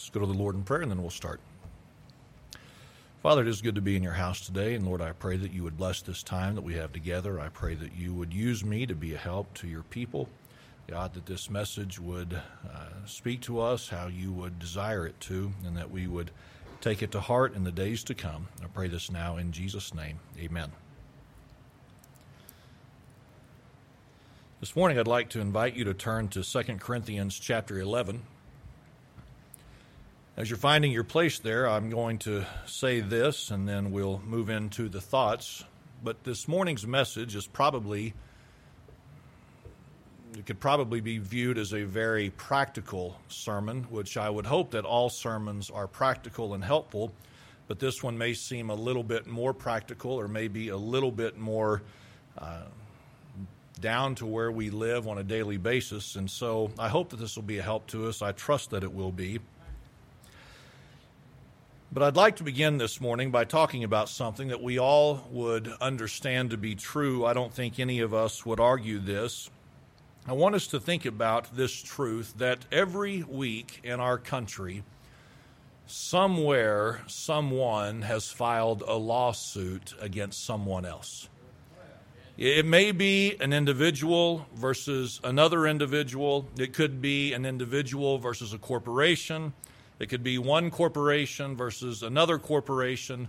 Let's go to the Lord in prayer and then we'll start. Father, it is good to be in your house today, and Lord, I pray that you would bless this time that we have together. I pray that you would use me to be a help to your people. God, that this message would uh, speak to us how you would desire it to, and that we would take it to heart in the days to come. I pray this now in Jesus' name. Amen. This morning, I'd like to invite you to turn to 2 Corinthians chapter 11. As you're finding your place there, I'm going to say this and then we'll move into the thoughts. But this morning's message is probably, it could probably be viewed as a very practical sermon, which I would hope that all sermons are practical and helpful. But this one may seem a little bit more practical or maybe a little bit more uh, down to where we live on a daily basis. And so I hope that this will be a help to us. I trust that it will be. But I'd like to begin this morning by talking about something that we all would understand to be true. I don't think any of us would argue this. I want us to think about this truth that every week in our country, somewhere, someone has filed a lawsuit against someone else. It may be an individual versus another individual, it could be an individual versus a corporation. It could be one corporation versus another corporation,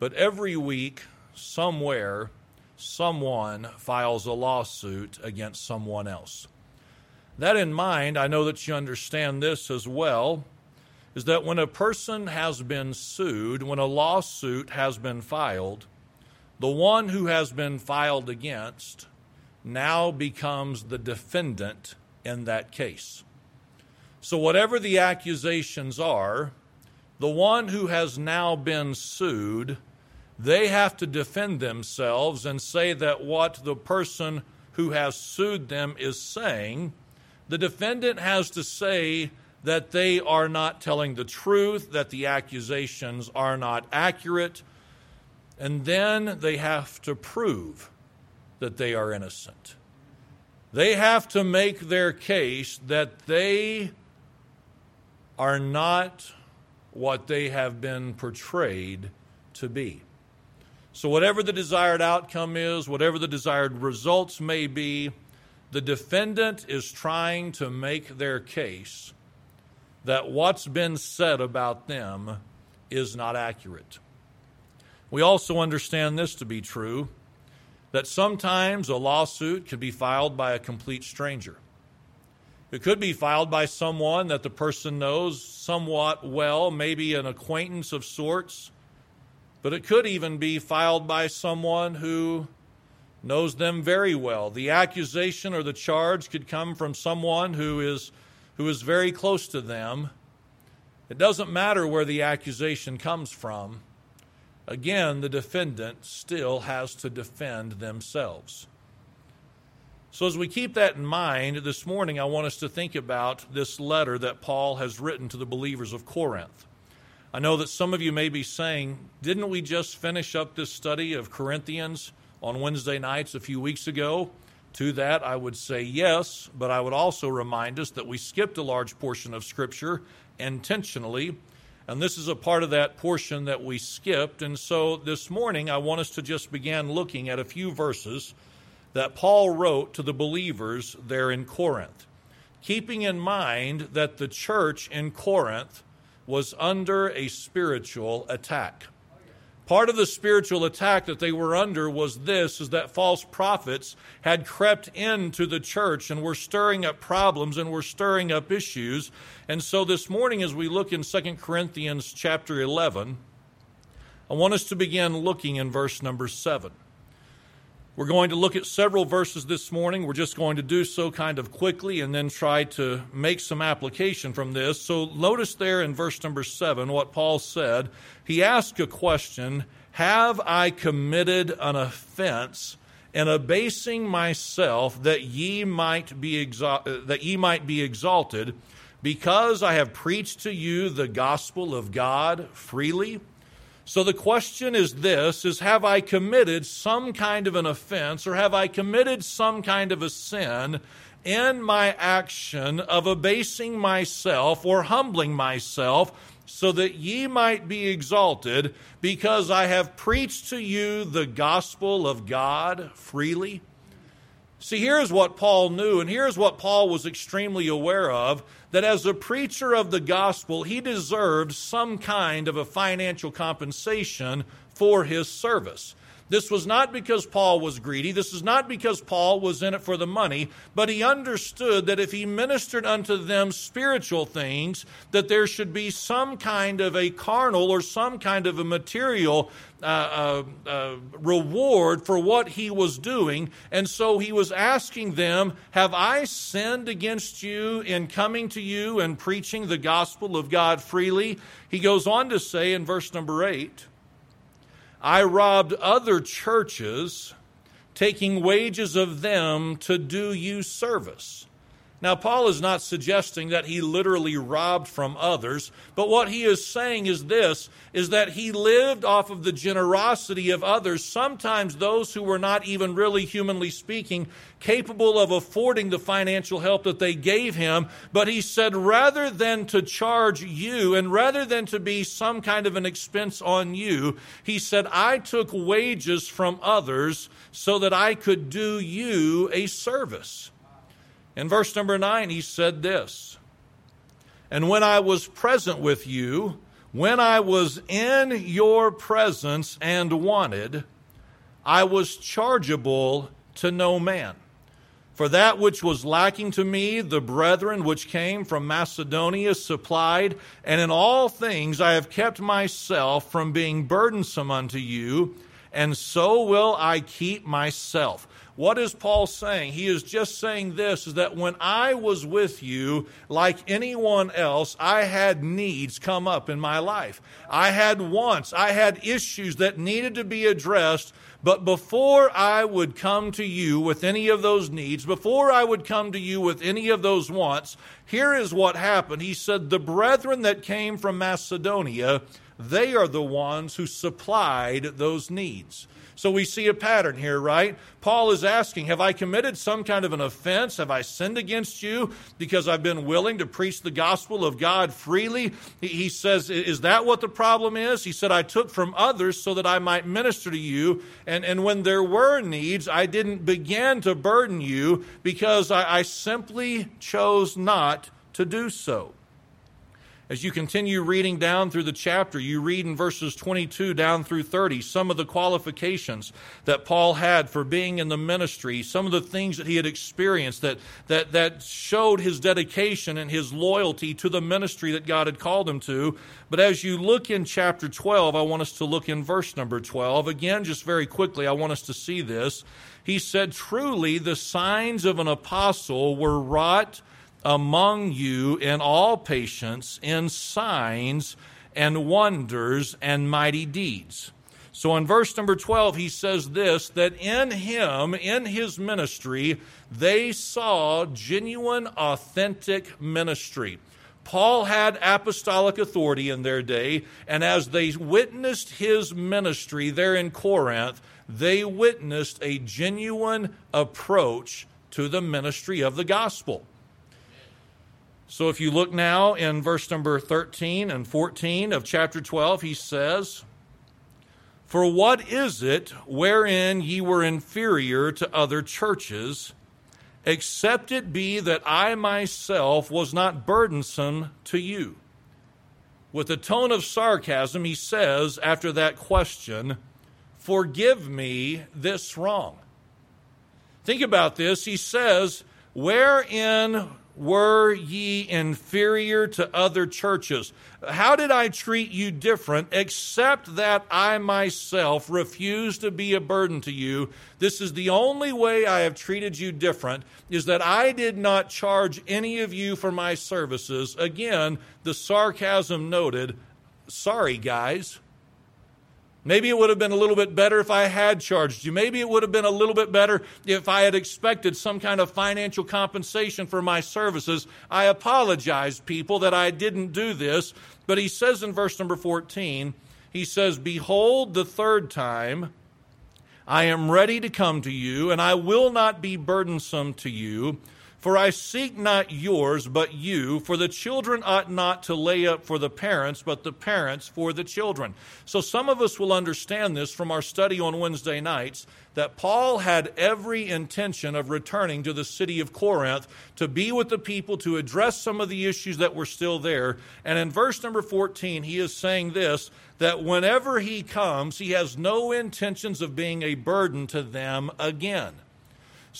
but every week, somewhere, someone files a lawsuit against someone else. That in mind, I know that you understand this as well is that when a person has been sued, when a lawsuit has been filed, the one who has been filed against now becomes the defendant in that case. So, whatever the accusations are, the one who has now been sued, they have to defend themselves and say that what the person who has sued them is saying, the defendant has to say that they are not telling the truth, that the accusations are not accurate, and then they have to prove that they are innocent. They have to make their case that they are not what they have been portrayed to be. So, whatever the desired outcome is, whatever the desired results may be, the defendant is trying to make their case that what's been said about them is not accurate. We also understand this to be true that sometimes a lawsuit can be filed by a complete stranger. It could be filed by someone that the person knows somewhat well, maybe an acquaintance of sorts, but it could even be filed by someone who knows them very well. The accusation or the charge could come from someone who is who is very close to them. It doesn't matter where the accusation comes from. Again, the defendant still has to defend themselves. So, as we keep that in mind, this morning I want us to think about this letter that Paul has written to the believers of Corinth. I know that some of you may be saying, didn't we just finish up this study of Corinthians on Wednesday nights a few weeks ago? To that, I would say yes, but I would also remind us that we skipped a large portion of Scripture intentionally, and this is a part of that portion that we skipped. And so this morning, I want us to just begin looking at a few verses that Paul wrote to the believers there in Corinth, keeping in mind that the church in Corinth was under a spiritual attack. Part of the spiritual attack that they were under was this is that false prophets had crept into the church and were stirring up problems and were stirring up issues. And so this morning as we look in 2 Corinthians chapter 11, I want us to begin looking in verse number 7. We're going to look at several verses this morning. We're just going to do so kind of quickly and then try to make some application from this. So notice there in verse number seven what Paul said. He asked a question Have I committed an offense in abasing myself that ye might be, exal- that ye might be exalted, because I have preached to you the gospel of God freely? So the question is this is have I committed some kind of an offense or have I committed some kind of a sin in my action of abasing myself or humbling myself so that ye might be exalted because I have preached to you the gospel of God freely? See, here's what Paul knew, and here's what Paul was extremely aware of that as a preacher of the gospel, he deserved some kind of a financial compensation for his service. This was not because Paul was greedy. This is not because Paul was in it for the money, but he understood that if he ministered unto them spiritual things, that there should be some kind of a carnal or some kind of a material uh, uh, uh, reward for what he was doing. And so he was asking them, Have I sinned against you in coming to you and preaching the gospel of God freely? He goes on to say in verse number eight, I robbed other churches, taking wages of them to do you service. Now, Paul is not suggesting that he literally robbed from others, but what he is saying is this is that he lived off of the generosity of others, sometimes those who were not even really humanly speaking capable of affording the financial help that they gave him. But he said, rather than to charge you and rather than to be some kind of an expense on you, he said, I took wages from others so that I could do you a service. In verse number 9, he said this And when I was present with you, when I was in your presence and wanted, I was chargeable to no man. For that which was lacking to me, the brethren which came from Macedonia supplied, and in all things I have kept myself from being burdensome unto you, and so will I keep myself. What is Paul saying? He is just saying this is that when I was with you, like anyone else, I had needs come up in my life. I had wants, I had issues that needed to be addressed. But before I would come to you with any of those needs, before I would come to you with any of those wants, here is what happened. He said, The brethren that came from Macedonia, they are the ones who supplied those needs. So we see a pattern here, right? Paul is asking, Have I committed some kind of an offense? Have I sinned against you because I've been willing to preach the gospel of God freely? He says, Is that what the problem is? He said, I took from others so that I might minister to you. And, and when there were needs, I didn't begin to burden you because I, I simply chose not to do so. As you continue reading down through the chapter, you read in verses 22 down through 30 some of the qualifications that Paul had for being in the ministry, some of the things that he had experienced that, that, that showed his dedication and his loyalty to the ministry that God had called him to. But as you look in chapter 12, I want us to look in verse number 12. Again, just very quickly, I want us to see this. He said, Truly, the signs of an apostle were wrought among you in all patience, in signs and wonders and mighty deeds. So in verse number 12, he says this that in him, in his ministry, they saw genuine, authentic ministry. Paul had apostolic authority in their day, and as they witnessed his ministry there in Corinth, they witnessed a genuine approach to the ministry of the gospel. So if you look now in verse number 13 and 14 of chapter 12, he says, For what is it wherein ye were inferior to other churches, except it be that I myself was not burdensome to you? With a tone of sarcasm, he says, after that question, Forgive me this wrong. Think about this. He says, Wherein were ye inferior to other churches? How did I treat you different except that I myself refused to be a burden to you? This is the only way I have treated you different is that I did not charge any of you for my services. Again, the sarcasm noted, sorry guys. Maybe it would have been a little bit better if I had charged you. Maybe it would have been a little bit better if I had expected some kind of financial compensation for my services. I apologize, people, that I didn't do this. But he says in verse number 14, he says, Behold, the third time I am ready to come to you, and I will not be burdensome to you. For I seek not yours, but you. For the children ought not to lay up for the parents, but the parents for the children. So some of us will understand this from our study on Wednesday nights that Paul had every intention of returning to the city of Corinth to be with the people, to address some of the issues that were still there. And in verse number 14, he is saying this that whenever he comes, he has no intentions of being a burden to them again.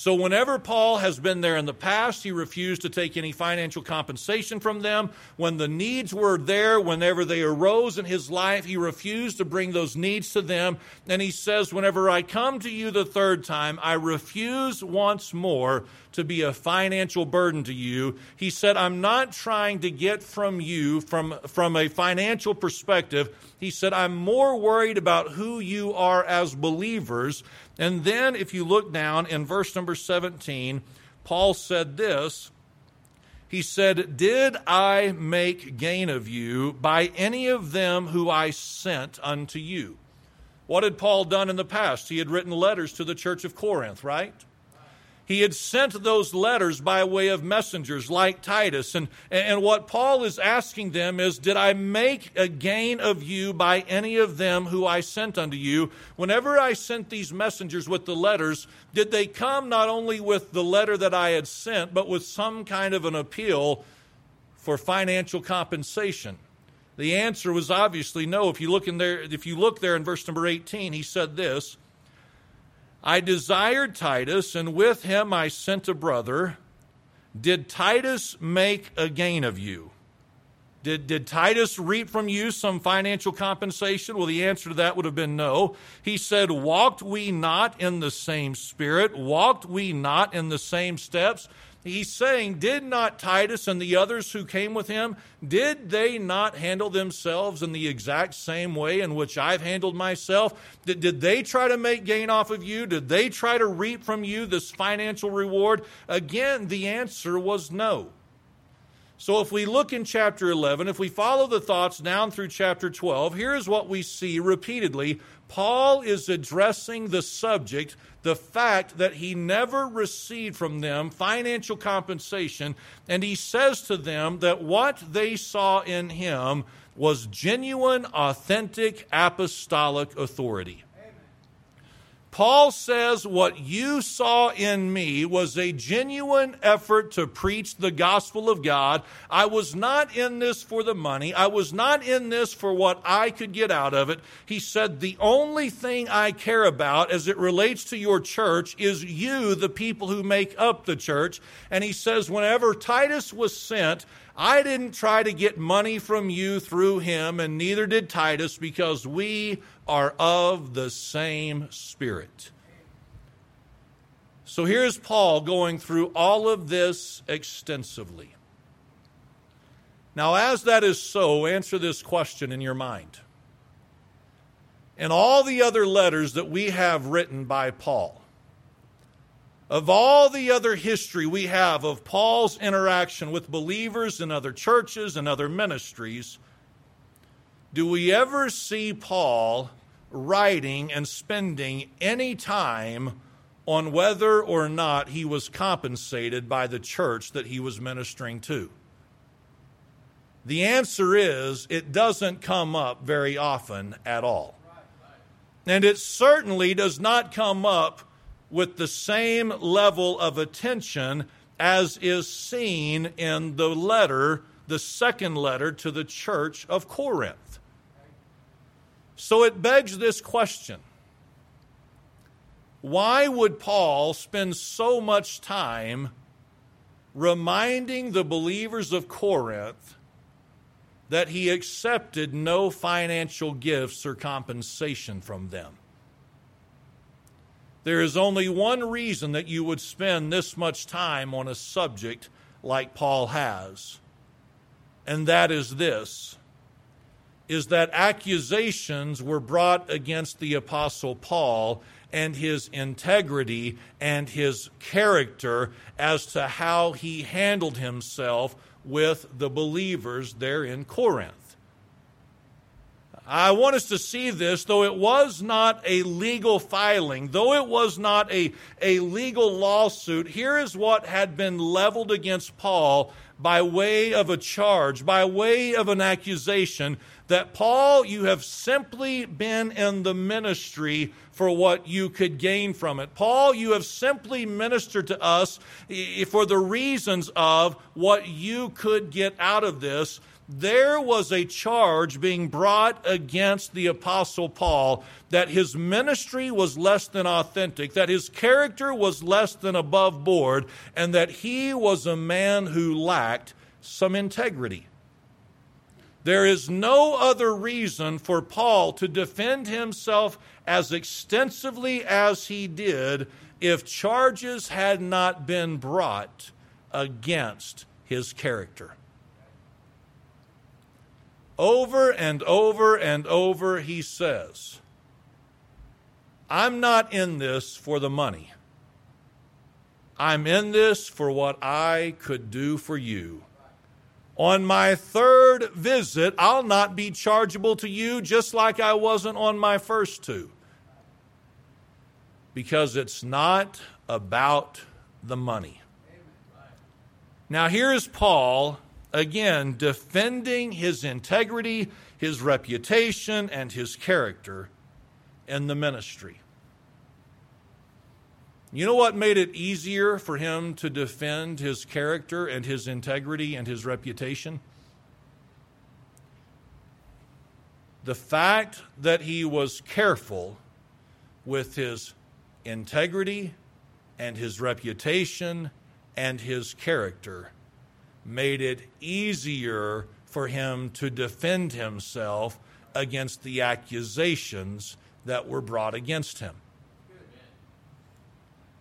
So, whenever Paul has been there in the past, he refused to take any financial compensation from them. When the needs were there, whenever they arose in his life, he refused to bring those needs to them. And he says, Whenever I come to you the third time, I refuse once more to be a financial burden to you. He said, I'm not trying to get from you from, from a financial perspective. He said, I'm more worried about who you are as believers. And then, if you look down in verse number 17, Paul said this. He said, Did I make gain of you by any of them who I sent unto you? What had Paul done in the past? He had written letters to the church of Corinth, right? He had sent those letters by way of messengers like Titus. And, and what Paul is asking them is, Did I make a gain of you by any of them who I sent unto you? Whenever I sent these messengers with the letters, did they come not only with the letter that I had sent, but with some kind of an appeal for financial compensation? The answer was obviously no. If you look in there, if you look there in verse number 18, he said this. I desired Titus, and with him I sent a brother. Did Titus make a gain of you? Did, did Titus reap from you some financial compensation? Well, the answer to that would have been no. He said, Walked we not in the same spirit? Walked we not in the same steps? He's saying, Did not Titus and the others who came with him, did they not handle themselves in the exact same way in which I've handled myself? Did, did they try to make gain off of you? Did they try to reap from you this financial reward? Again, the answer was no. So, if we look in chapter 11, if we follow the thoughts down through chapter 12, here's what we see repeatedly. Paul is addressing the subject, the fact that he never received from them financial compensation, and he says to them that what they saw in him was genuine, authentic apostolic authority. Paul says, What you saw in me was a genuine effort to preach the gospel of God. I was not in this for the money. I was not in this for what I could get out of it. He said, The only thing I care about as it relates to your church is you, the people who make up the church. And he says, Whenever Titus was sent, I didn't try to get money from you through him, and neither did Titus, because we are of the same Spirit. So here's Paul going through all of this extensively. Now, as that is so, answer this question in your mind. In all the other letters that we have written by Paul, of all the other history we have of Paul's interaction with believers in other churches and other ministries, do we ever see Paul writing and spending any time on whether or not he was compensated by the church that he was ministering to? The answer is it doesn't come up very often at all. And it certainly does not come up with the same level of attention as is seen in the letter, the second letter to the church of Corinth. So it begs this question Why would Paul spend so much time reminding the believers of Corinth that he accepted no financial gifts or compensation from them? There is only one reason that you would spend this much time on a subject like Paul has, and that is this is that accusations were brought against the apostle Paul and his integrity and his character as to how he handled himself with the believers there in Corinth. I want us to see this, though it was not a legal filing, though it was not a, a legal lawsuit, here is what had been leveled against Paul by way of a charge, by way of an accusation that Paul, you have simply been in the ministry for what you could gain from it. Paul, you have simply ministered to us eh, for the reasons of what you could get out of this there was a charge being brought against the Apostle Paul that his ministry was less than authentic, that his character was less than above board, and that he was a man who lacked some integrity. There is no other reason for Paul to defend himself as extensively as he did if charges had not been brought against his character. Over and over and over, he says, I'm not in this for the money. I'm in this for what I could do for you. On my third visit, I'll not be chargeable to you just like I wasn't on my first two. Because it's not about the money. Now, here's Paul again, defending his integrity, his reputation, and his character in the ministry. You know what made it easier for him to defend his character and his integrity and his reputation? The fact that he was careful with his integrity and his reputation and his character made it easier for him to defend himself against the accusations that were brought against him.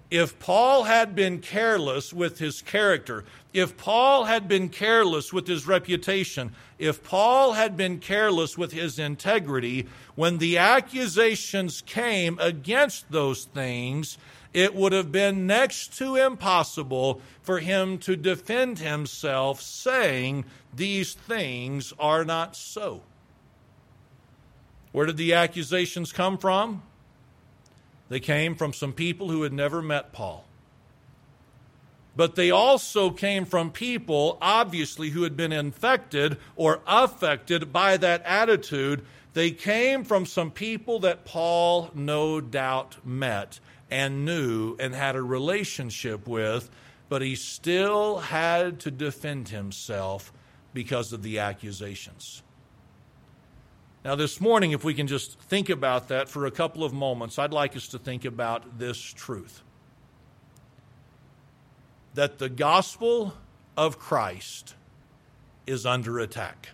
If Paul had been careless with his character, if Paul had been careless with his reputation, if Paul had been careless with his integrity, when the accusations came against those things, it would have been next to impossible for him to defend himself, saying, These things are not so. Where did the accusations come from? They came from some people who had never met Paul. But they also came from people, obviously, who had been infected or affected by that attitude. They came from some people that Paul no doubt met and knew and had a relationship with, but he still had to defend himself because of the accusations. Now, this morning, if we can just think about that for a couple of moments, I'd like us to think about this truth that the gospel of Christ is under attack.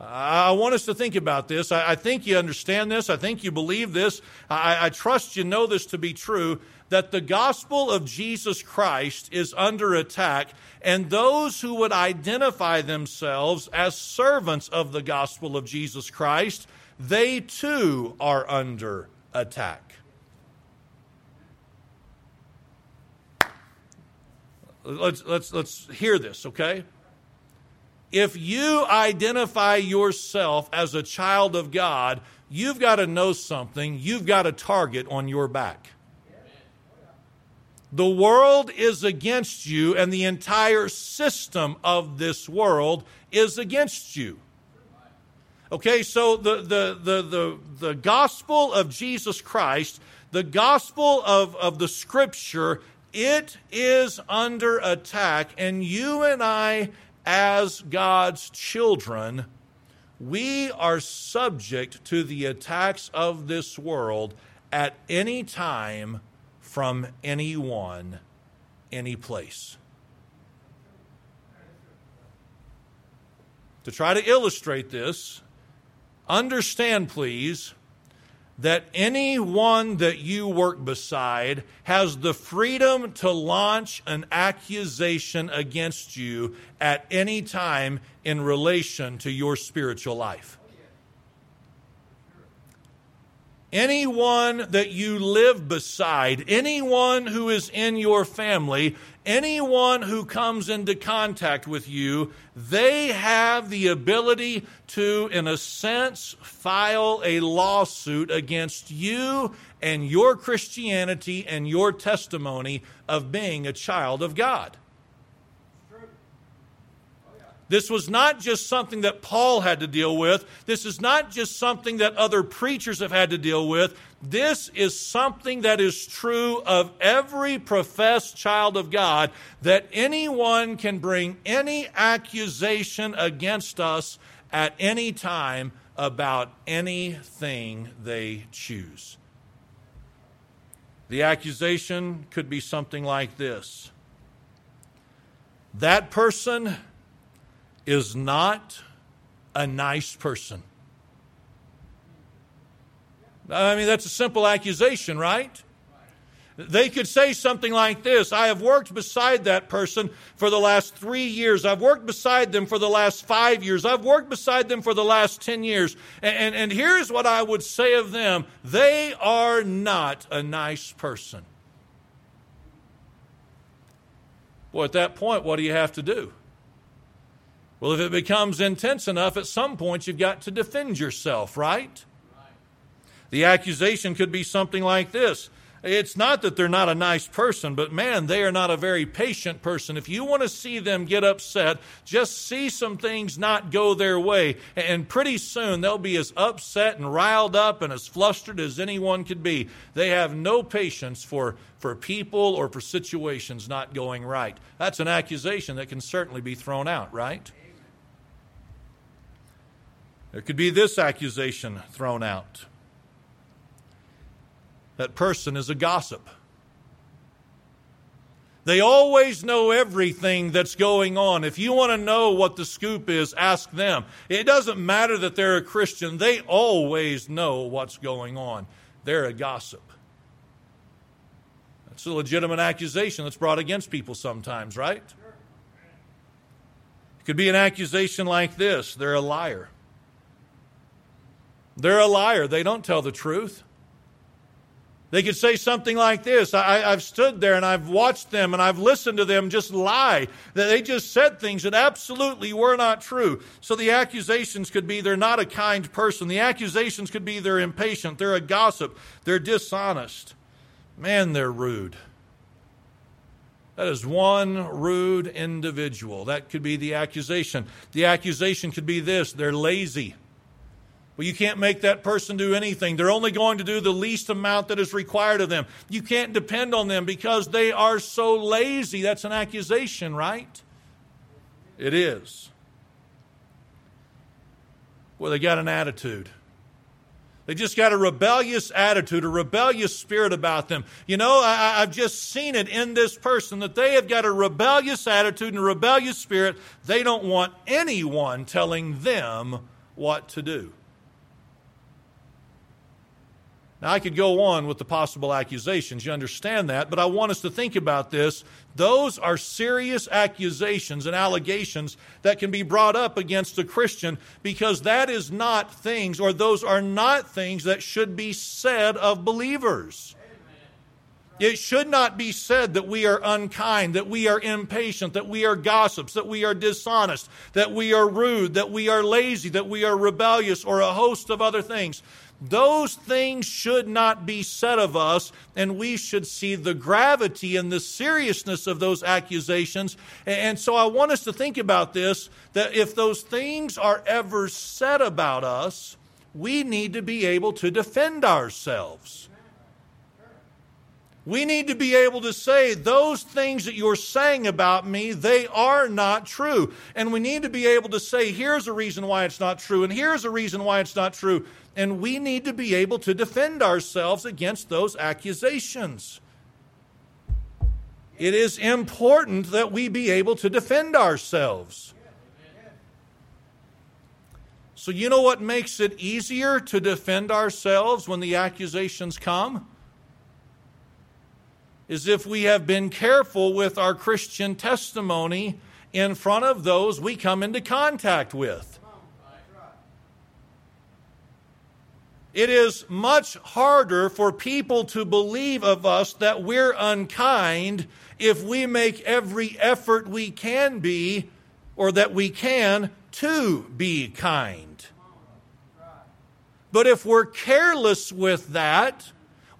I want us to think about this. I, think you understand this. I think you believe this. I, I trust you know this to be true that the gospel of Jesus Christ is under attack, and those who would identify themselves as servants of the gospel of Jesus Christ, they too are under attack. Let's, let's, let's hear this, okay? If you identify yourself as a child of God, you've got to know something. You've got a target on your back. The world is against you, and the entire system of this world is against you. Okay, so the, the, the, the, the gospel of Jesus Christ, the gospel of, of the scripture, it is under attack, and you and I, as God's children, we are subject to the attacks of this world at any time from anyone, any place. To try to illustrate this, understand, please, that anyone that you work beside has the freedom to launch an accusation against you at any time in relation to your spiritual life. Anyone that you live beside, anyone who is in your family, anyone who comes into contact with you, they have the ability to, in a sense, file a lawsuit against you and your Christianity and your testimony of being a child of God. This was not just something that Paul had to deal with. This is not just something that other preachers have had to deal with. This is something that is true of every professed child of God that anyone can bring any accusation against us at any time about anything they choose. The accusation could be something like this That person is not a nice person. I mean, that's a simple accusation, right? They could say something like this I have worked beside that person for the last three years. I've worked beside them for the last five years. I've worked beside them for the last 10 years. And, and, and here's what I would say of them they are not a nice person. Well, at that point, what do you have to do? Well, if it becomes intense enough, at some point you've got to defend yourself, right? The accusation could be something like this it's not that they're not a nice person, but man, they are not a very patient person. If you want to see them get upset, just see some things not go their way. And pretty soon they'll be as upset and riled up and as flustered as anyone could be. They have no patience for, for people or for situations not going right. That's an accusation that can certainly be thrown out, right? There could be this accusation thrown out that person is a gossip. They always know everything that's going on. If you want to know what the scoop is, ask them. It doesn't matter that they're a Christian, they always know what's going on. They're a gossip. That's a legitimate accusation that's brought against people sometimes, right? It could be an accusation like this they're a liar. They're a liar. They don't tell the truth. They could say something like this I, have stood there and I've watched them and I've listened to them just lie. That they just said things that absolutely were not true. So the accusations could be they're not a kind person. The accusations could be they're impatient, they're a gossip, they're dishonest. Man, they're rude. That is one rude individual. That could be the accusation. The accusation could be this they're lazy. Well, you can't make that person do anything. They're only going to do the least amount that is required of them. You can't depend on them because they are so lazy. That's an accusation, right? It is. Well, they got an attitude. They just got a rebellious attitude, a rebellious spirit about them. You know, I, have just seen it in this person that they have got a rebellious attitude and a rebellious spirit. They don't want anyone telling them what to do. Now, I could go on with the possible accusations. You understand that. But I want us to think about this. Those are serious accusations and allegations that can be brought up against a Christian because that is not things, or those are not things that should be said of believers. It should not be said that we are unkind, that we are impatient, that we are gossips, that we are dishonest, that we are rude, that we are lazy, that we are rebellious, or a host of other things. Those things should not be said of us, and we should see the gravity and the seriousness of those accusations. And so I want us to think about this that if those things are ever said about us, we need to be able to defend ourselves. We need to be able to say, those things that you're saying about me, they are not true. And we need to be able to say, here's a reason why it's not true, and here's a reason why it's not true. And we need to be able to defend ourselves against those accusations. It is important that we be able to defend ourselves. So, you know what makes it easier to defend ourselves when the accusations come? Is if we have been careful with our Christian testimony in front of those we come into contact with. It is much harder for people to believe of us that we're unkind if we make every effort we can be or that we can to be kind. But if we're careless with that,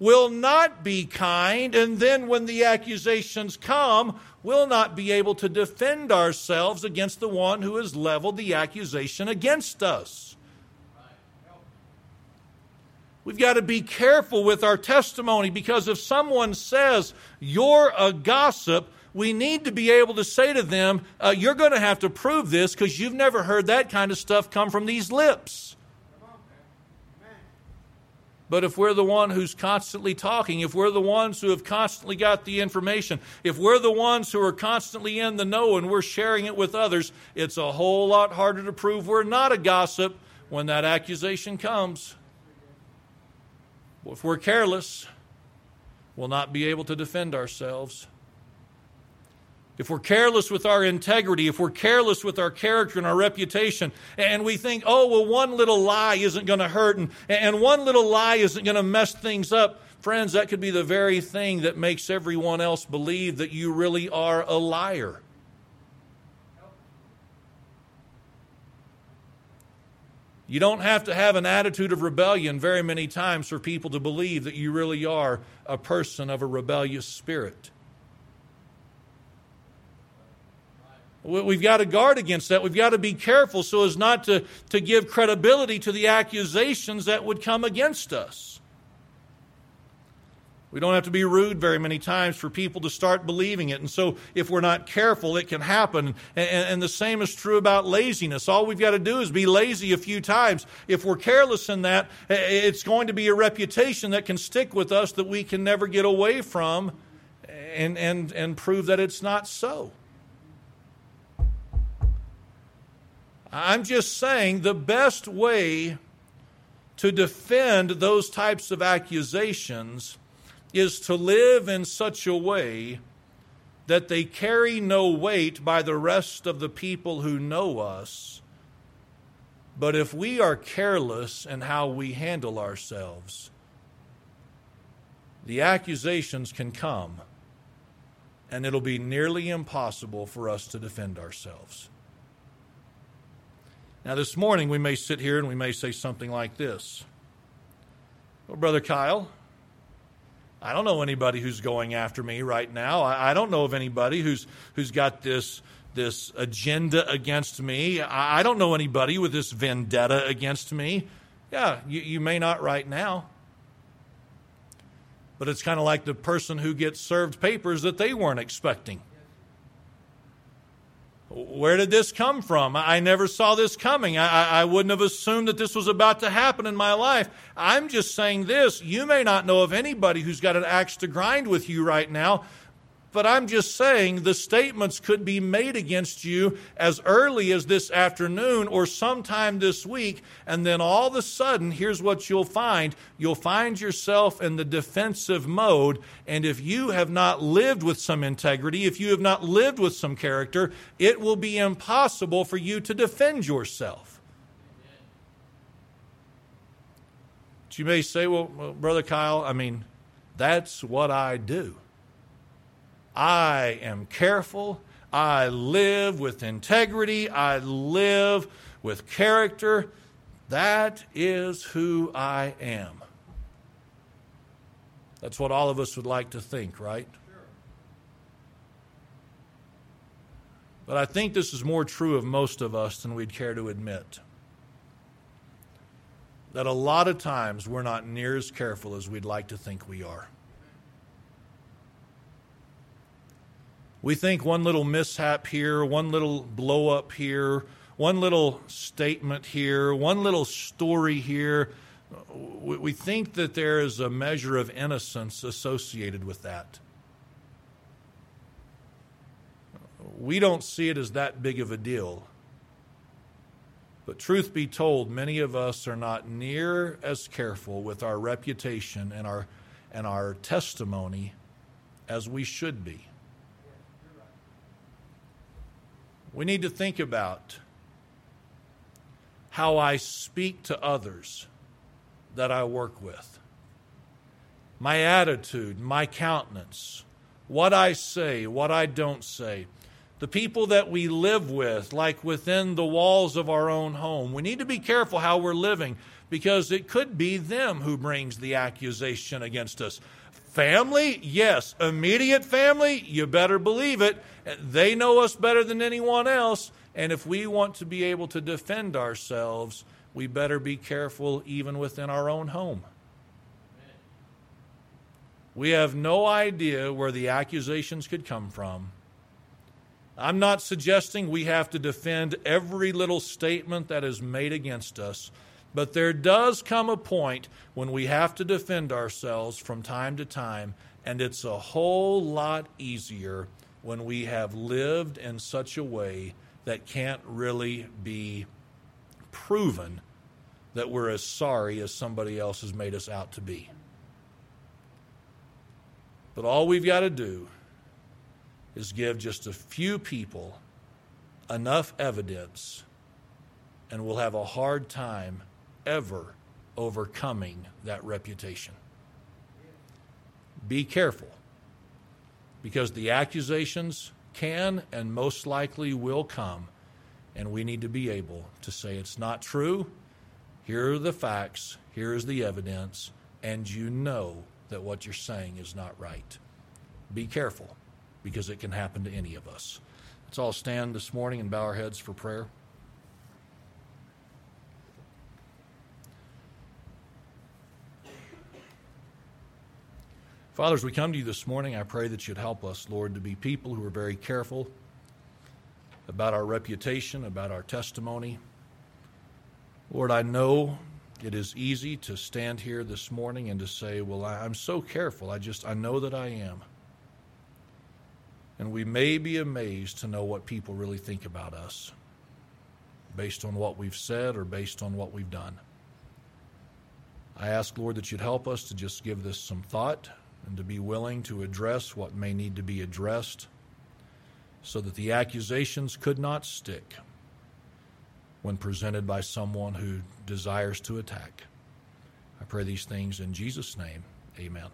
we'll not be kind, and then when the accusations come, we'll not be able to defend ourselves against the one who has leveled the accusation against us. We've got to be careful with our testimony because if someone says, You're a gossip, we need to be able to say to them, uh, You're going to have to prove this because you've never heard that kind of stuff come from these lips. But if we're the one who's constantly talking, if we're the ones who have constantly got the information, if we're the ones who are constantly in the know and we're sharing it with others, it's a whole lot harder to prove we're not a gossip when that accusation comes. If we're careless, we'll not be able to defend ourselves. If we're careless with our integrity, if we're careless with our character and our reputation, and we think, oh, well, one little lie isn't going to hurt, and, and one little lie isn't going to mess things up, friends, that could be the very thing that makes everyone else believe that you really are a liar. You don't have to have an attitude of rebellion very many times for people to believe that you really are a person of a rebellious spirit. We've got to guard against that. We've got to be careful so as not to, to give credibility to the accusations that would come against us. We don't have to be rude very many times for people to start believing it. And so, if we're not careful, it can happen. And, and, the same is true about laziness. All we've got to do is be lazy a few times. If we're careless in that, it's going to be a reputation that can stick with us that we can never get away from and, and, and prove that it's not so. I'm just saying the best way to defend those types of accusations is to live in such a way that they carry no weight by the rest of the people who know us. But if we are careless in how we handle ourselves, the accusations can come, and it'll be nearly impossible for us to defend ourselves. Now, this morning we may sit here and we may say something like this Well, Brother Kyle, I don't know anybody who's going after me right now. I, I don't know of anybody who's, who's got this, this agenda against me. I, I don't know anybody with this vendetta against me. Yeah, you, you may not right now. But it's kind of like the person who gets served papers that they weren't expecting. Where did this come from? I never saw this coming. I, I, wouldn't have assumed that this was about to happen in my life. I'm just saying this. You may not know of anybody who's got an axe to grind with you right now, but I'm just saying the statements could be made against you as early as this afternoon or sometime this week. And then all of a sudden, here's what you'll find you'll find yourself in the defensive mode. And if you have not lived with some integrity, if you have not lived with some character, it will be impossible for you to defend yourself. But you may say, well, well Brother Kyle, I mean, that's what I do. I am careful. I live with integrity. I live with character. That is who I am. That's what all of us would like to think, right? But I think this is more true of most of us than we'd care to admit. That a lot of times we're not near as careful as we'd like to think we are. We think one little mishap here, one little blow up here, one little statement here, one little story here. We think that there is a measure of innocence associated with that. We don't see it as that big of a deal. But truth be told, many of us are not near as careful with our reputation and our, and our testimony as we should be. We need to think about how I speak to others that I work with, my attitude, my countenance, what I say, what I don't say, the people that we live with, like within the walls of our own home. We need to be careful how we're living because it could be them who brings the accusation against us. Family, yes. Immediate family, you better believe it. They know us better than anyone else. And if we want to be able to defend ourselves, we better be careful even within our own home. We have no idea where the accusations could come from. I'm not suggesting we have to defend every little statement that is made against us, but there does come a point when we have to defend ourselves from time to time, and it's a whole lot easier when we have lived in such a way that can't really be proven that we're as sorry as somebody else has made us out to be. But all we've got to do is give just a few people enough evidence, and we'll have a hard time ever overcoming that reputation. Be careful, because the accusations can and most likely will come, and we need to be able to say it's not true. Here are the facts, here is the evidence, and you know that what you're saying is not right. Be careful because it can happen to any of us. Let's all stand this morning and bow our heads for prayer. Father, as we come to you this morning, I pray that you'd help us, Lord, to be people who are very careful about our reputation, about our testimony. Lord, I know it is easy to stand here this morning and to say, Well, I'm so careful. I just, I know that I am. And we may be amazed to know what people really think about us based on what we've said or based on what we've done. I ask, Lord, that you'd help us to just give this some thought and to be willing to address what may need to be addressed so that the accusations could not stick when presented by someone who desires to attack. I pray these things in Jesus' name. Amen.